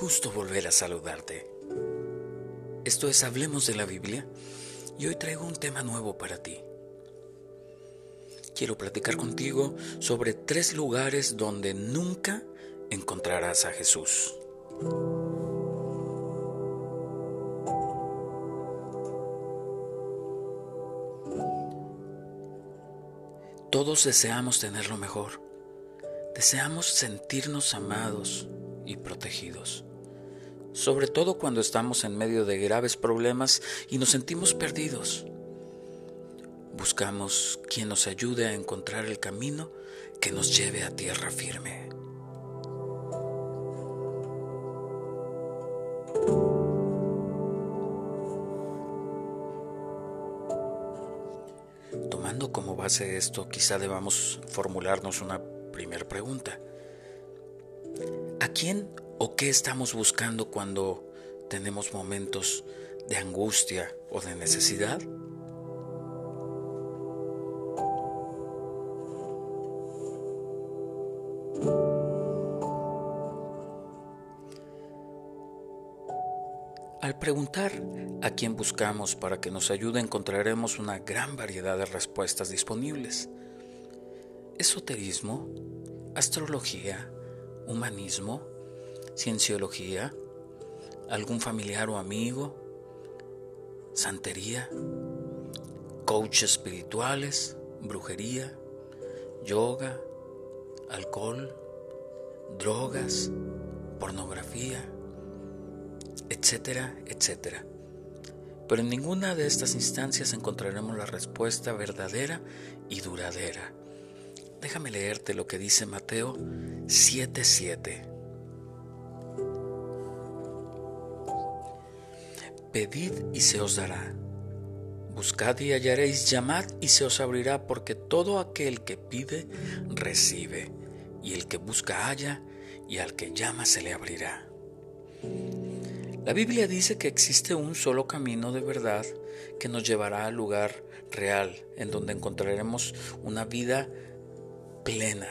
gusto volver a saludarte. Esto es Hablemos de la Biblia y hoy traigo un tema nuevo para ti. Quiero platicar contigo sobre tres lugares donde nunca encontrarás a Jesús. Todos deseamos tener lo mejor. Deseamos sentirnos amados y protegidos. Sobre todo cuando estamos en medio de graves problemas y nos sentimos perdidos. Buscamos quien nos ayude a encontrar el camino que nos lleve a tierra firme. Tomando como base esto, quizá debamos formularnos una primera pregunta. ¿A quién o qué estamos buscando cuando tenemos momentos de angustia o de necesidad? Al preguntar a quién buscamos para que nos ayude encontraremos una gran variedad de respuestas disponibles. Esoterismo, astrología, humanismo, cienciología, algún familiar o amigo, santería, coaches espirituales, brujería, yoga, alcohol, drogas, pornografía, etcétera, etcétera. Pero en ninguna de estas instancias encontraremos la respuesta verdadera y duradera. Déjame leerte lo que dice Mateo 7:7. Pedid y se os dará. Buscad y hallaréis, llamad y se os abrirá, porque todo aquel que pide, recibe, y el que busca halla, y al que llama se le abrirá. La Biblia dice que existe un solo camino de verdad que nos llevará al lugar real, en donde encontraremos una vida plena.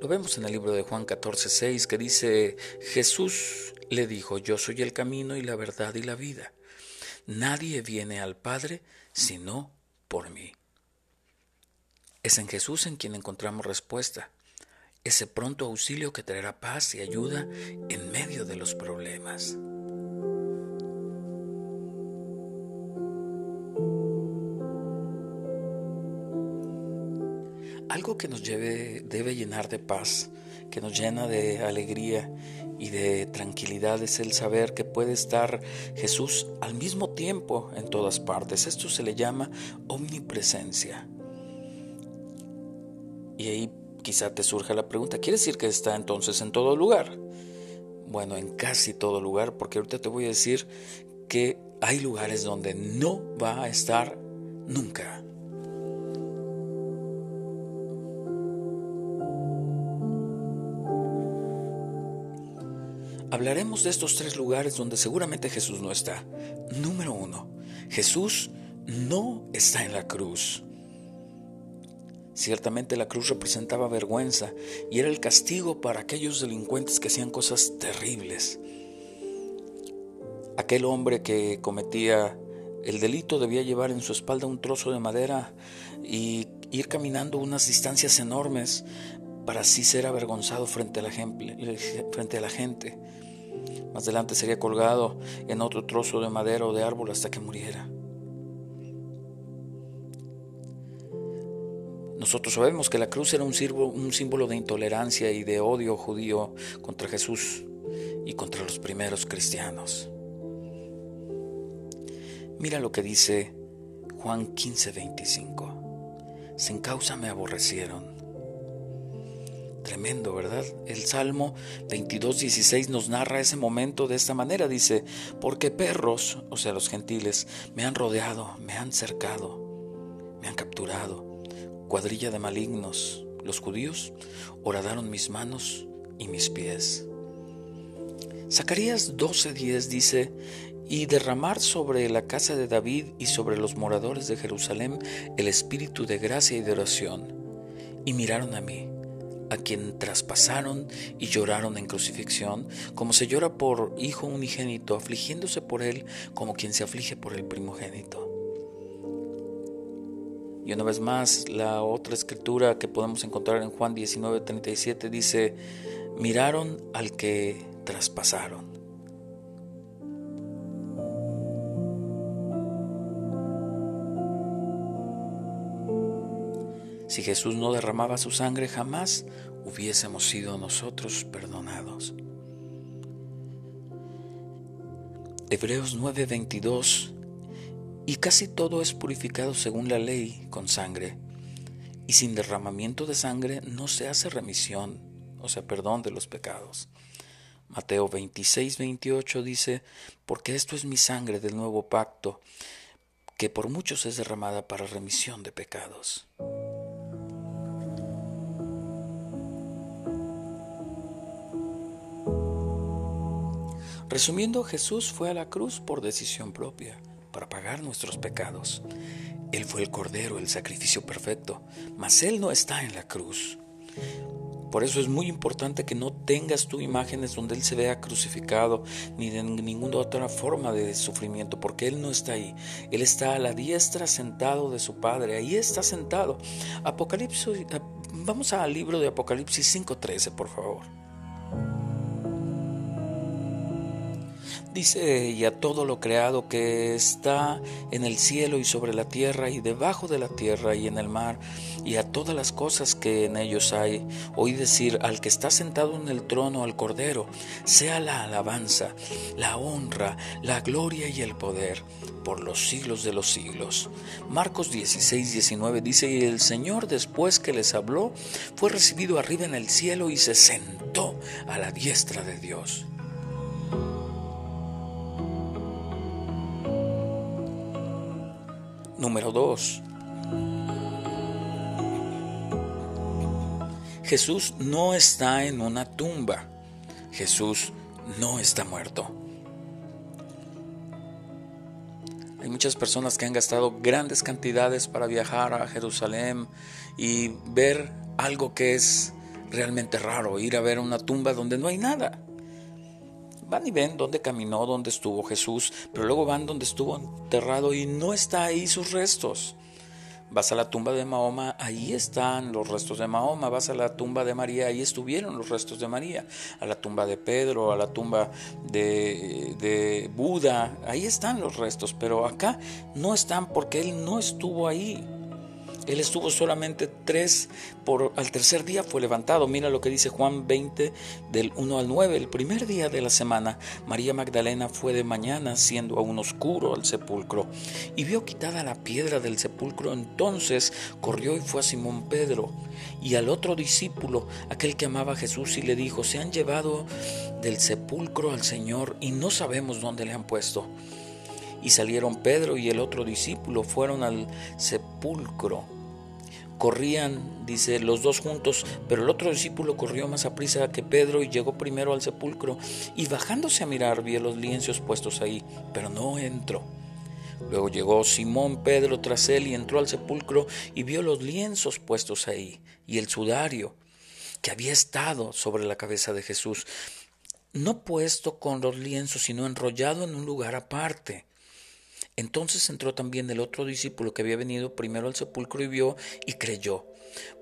Lo vemos en el libro de Juan 14, 6, que dice, Jesús le dijo, yo soy el camino y la verdad y la vida. Nadie viene al Padre sino por mí. Es en Jesús en quien encontramos respuesta ese pronto auxilio que traerá paz y ayuda en medio de los problemas. Algo que nos lleve, debe llenar de paz, que nos llena de alegría y de tranquilidad es el saber que puede estar Jesús al mismo tiempo en todas partes. Esto se le llama omnipresencia. Y ahí Quizá te surja la pregunta, ¿quiere decir que está entonces en todo lugar? Bueno, en casi todo lugar, porque ahorita te voy a decir que hay lugares donde no va a estar nunca. Hablaremos de estos tres lugares donde seguramente Jesús no está. Número uno, Jesús no está en la cruz. Ciertamente la cruz representaba vergüenza y era el castigo para aquellos delincuentes que hacían cosas terribles. Aquel hombre que cometía el delito debía llevar en su espalda un trozo de madera y ir caminando unas distancias enormes para así ser avergonzado frente a la gente. Más adelante sería colgado en otro trozo de madera o de árbol hasta que muriera. Nosotros sabemos que la cruz era un símbolo, de intolerancia y de odio judío contra Jesús y contra los primeros cristianos. Mira lo que dice Juan 15:25. Sin causa me aborrecieron. Tremendo, ¿verdad? El Salmo 22:16 nos narra ese momento de esta manera. Dice, porque perros, o sea, los gentiles, me han rodeado, me han cercado, me han capturado cuadrilla de malignos, los judíos, horadaron mis manos y mis pies. Zacarías 12:10 dice, y derramar sobre la casa de David y sobre los moradores de Jerusalén el espíritu de gracia y de oración. Y miraron a mí, a quien traspasaron y lloraron en crucifixión, como se llora por hijo unigénito, afligiéndose por él como quien se aflige por el primogénito. Y una vez más, la otra escritura que podemos encontrar en Juan 19:37 dice, miraron al que traspasaron. Si Jesús no derramaba su sangre, jamás hubiésemos sido nosotros perdonados. Hebreos 9:22 Y casi todo es purificado según la ley con sangre, y sin derramamiento de sangre no se hace remisión, o sea, perdón de los pecados. Mateo 26:28 dice, porque esto es mi sangre del nuevo pacto, que por muchos es derramada para remisión de pecados. Resumiendo, Jesús fue a la cruz por decisión propia, para pagar nuestros pecados. Él fue el Cordero, el sacrificio perfecto, mas Él no está en la cruz. Por eso es muy importante que no tengas tú imágenes donde Él se vea crucificado, ni de ninguna otra forma de sufrimiento, porque Él no está ahí. Él está a la diestra sentado de su Padre, ahí está sentado. Apocalipsis, vamos al libro de Apocalipsis 5.13, por favor. Dice, y a todo lo creado que está en el cielo y sobre la tierra y debajo de la tierra y en el mar, y a todas las cosas que en ellos hay, oí decir al que está sentado en el trono, al Cordero, sea la alabanza, la honra, la gloria y el poder por los siglos de los siglos. Marcos 16, 19 dice, y el Señor después que les habló, fue recibido arriba en el cielo y se sentó a la diestra de Dios. Número 2. Jesús no está en una tumba. Jesús no está muerto. Hay muchas personas que han gastado grandes cantidades para viajar a Jerusalén y ver algo que es realmente raro, ir a ver una tumba donde no hay nada van y ven dónde caminó, dónde estuvo Jesús, pero luego van donde estuvo enterrado y no está ahí sus restos. Vas a la tumba de Mahoma, ahí están los restos de Mahoma. Vas a la tumba de María, ahí estuvieron los restos de María. A la tumba de Pedro, a la tumba de, de Buda, ahí están los restos. Pero acá no están porque Él no estuvo ahí. Él estuvo solamente tres, por, al tercer día fue levantado. Mira lo que dice Juan 20 del 1 al 9. El primer día de la semana, María Magdalena fue de mañana, siendo aún oscuro, al sepulcro, y vio quitada la piedra del sepulcro. Entonces corrió y fue a Simón Pedro y al otro discípulo, aquel que amaba a Jesús, y le dijo, se han llevado del sepulcro al Señor y no sabemos dónde le han puesto. Y salieron Pedro y el otro discípulo, fueron al sepulcro. Corrían, dice, los dos juntos, pero el otro discípulo corrió más a prisa que Pedro y llegó primero al sepulcro, y bajándose a mirar vio los lienzos puestos ahí, pero no entró. Luego llegó Simón Pedro tras él y entró al sepulcro y vio los lienzos puestos ahí y el sudario que había estado sobre la cabeza de Jesús, no puesto con los lienzos, sino enrollado en un lugar aparte. Entonces entró también el otro discípulo que había venido primero al sepulcro y vio y creyó,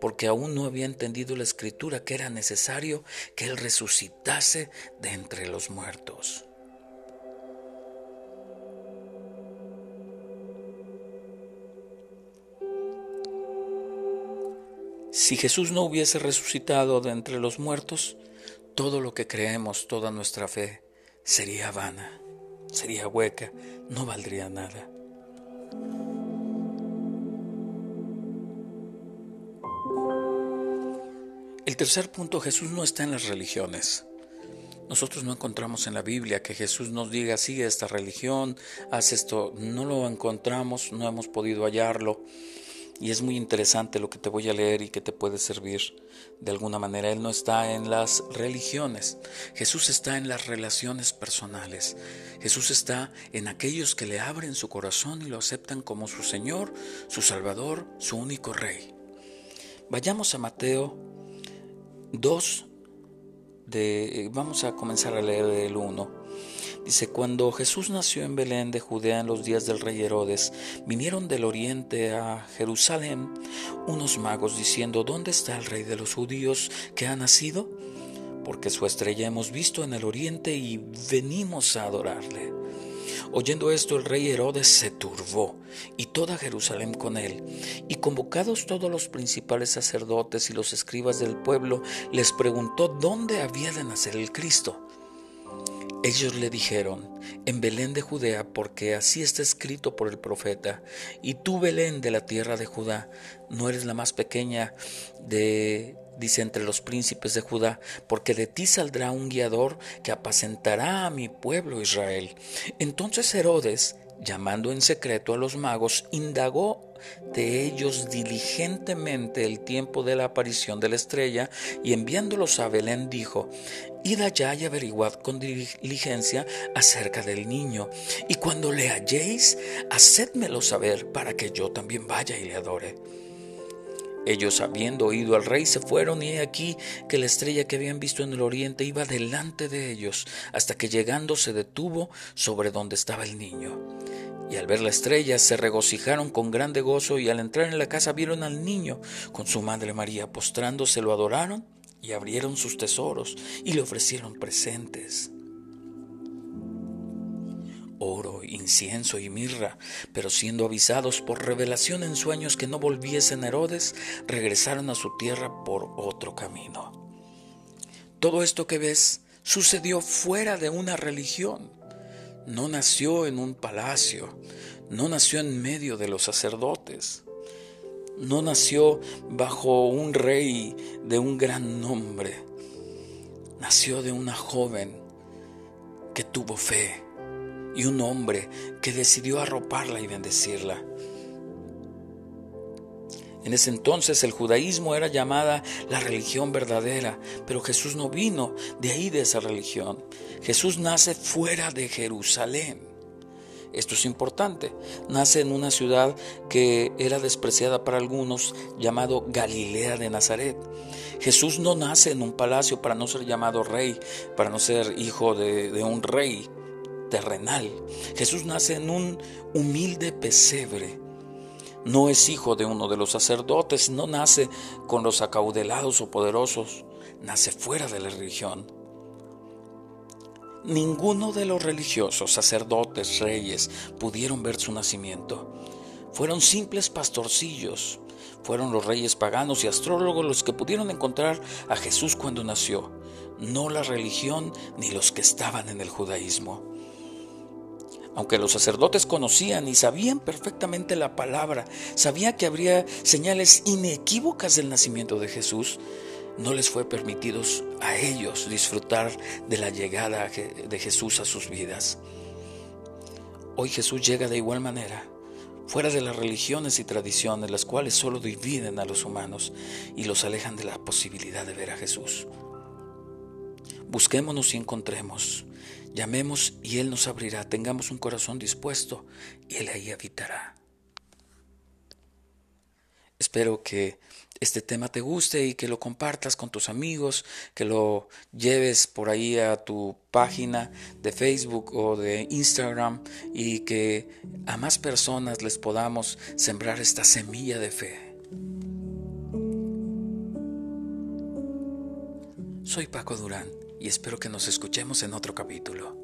porque aún no había entendido la escritura que era necesario que él resucitase de entre los muertos. Si Jesús no hubiese resucitado de entre los muertos, todo lo que creemos, toda nuestra fe, sería vana sería hueca, no valdría nada. El tercer punto, Jesús no está en las religiones. Nosotros no encontramos en la Biblia que Jesús nos diga, sigue esta religión, haz esto. No lo encontramos, no hemos podido hallarlo. Y es muy interesante lo que te voy a leer y que te puede servir de alguna manera. Él no está en las religiones. Jesús está en las relaciones personales. Jesús está en aquellos que le abren su corazón y lo aceptan como su Señor, su Salvador, su único Rey. Vayamos a Mateo 2, de, vamos a comenzar a leer el 1. Dice, cuando Jesús nació en Belén de Judea en los días del rey Herodes, vinieron del oriente a Jerusalén unos magos diciendo, ¿dónde está el rey de los judíos que ha nacido? Porque su estrella hemos visto en el oriente y venimos a adorarle. Oyendo esto, el rey Herodes se turbó, y toda Jerusalén con él. Y convocados todos los principales sacerdotes y los escribas del pueblo, les preguntó dónde había de nacer el Cristo. Ellos le dijeron, en Belén de Judea, porque así está escrito por el profeta, y tú Belén de la tierra de Judá, no eres la más pequeña de, dice, entre los príncipes de Judá, porque de ti saldrá un guiador que apacentará a mi pueblo Israel. Entonces Herodes, llamando en secreto a los magos, indagó de ellos diligentemente el tiempo de la aparición de la estrella, y enviándolos a Belén dijo, Id allá y averiguad con diligencia acerca del niño, y cuando le halléis, hacedmelo saber para que yo también vaya y le adore. Ellos, habiendo oído al rey, se fueron y he aquí que la estrella que habían visto en el oriente iba delante de ellos, hasta que llegando se detuvo sobre donde estaba el niño. Y al ver la estrella se regocijaron con grande gozo y al entrar en la casa vieron al niño con su madre María postrándose lo adoraron y abrieron sus tesoros y le ofrecieron presentes. Oro, incienso y mirra, pero siendo avisados por revelación en sueños que no volviesen Herodes, regresaron a su tierra por otro camino. Todo esto que ves sucedió fuera de una religión no nació en un palacio, no nació en medio de los sacerdotes, no nació bajo un rey de un gran nombre, nació de una joven que tuvo fe y un hombre que decidió arroparla y bendecirla. En ese entonces el judaísmo era llamada la religión verdadera, pero Jesús no vino de ahí de esa religión. Jesús nace fuera de Jerusalén. Esto es importante. Nace en una ciudad que era despreciada para algunos, llamado Galilea de Nazaret. Jesús no nace en un palacio para no ser llamado rey, para no ser hijo de, de un rey terrenal. Jesús nace en un humilde pesebre no es hijo de uno de los sacerdotes, no nace con los acaudelados o poderosos, nace fuera de la religión. Ninguno de los religiosos, sacerdotes, reyes, pudieron ver su nacimiento. Fueron simples pastorcillos. Fueron los reyes paganos y astrólogos los que pudieron encontrar a Jesús cuando nació, no la religión ni los que estaban en el judaísmo. Aunque los sacerdotes conocían y sabían perfectamente la palabra, sabían que habría señales inequívocas del nacimiento de Jesús, no les fue permitido a ellos disfrutar de la llegada de Jesús a sus vidas. Hoy Jesús llega de igual manera, fuera de las religiones y tradiciones, las cuales solo dividen a los humanos y los alejan de la posibilidad de ver a Jesús. Busquémonos y encontremos Llamemos y Él nos abrirá. Tengamos un corazón dispuesto y Él ahí habitará. Espero que este tema te guste y que lo compartas con tus amigos, que lo lleves por ahí a tu página de Facebook o de Instagram y que a más personas les podamos sembrar esta semilla de fe. Soy Paco Durán y espero que nos escuchemos en otro capítulo.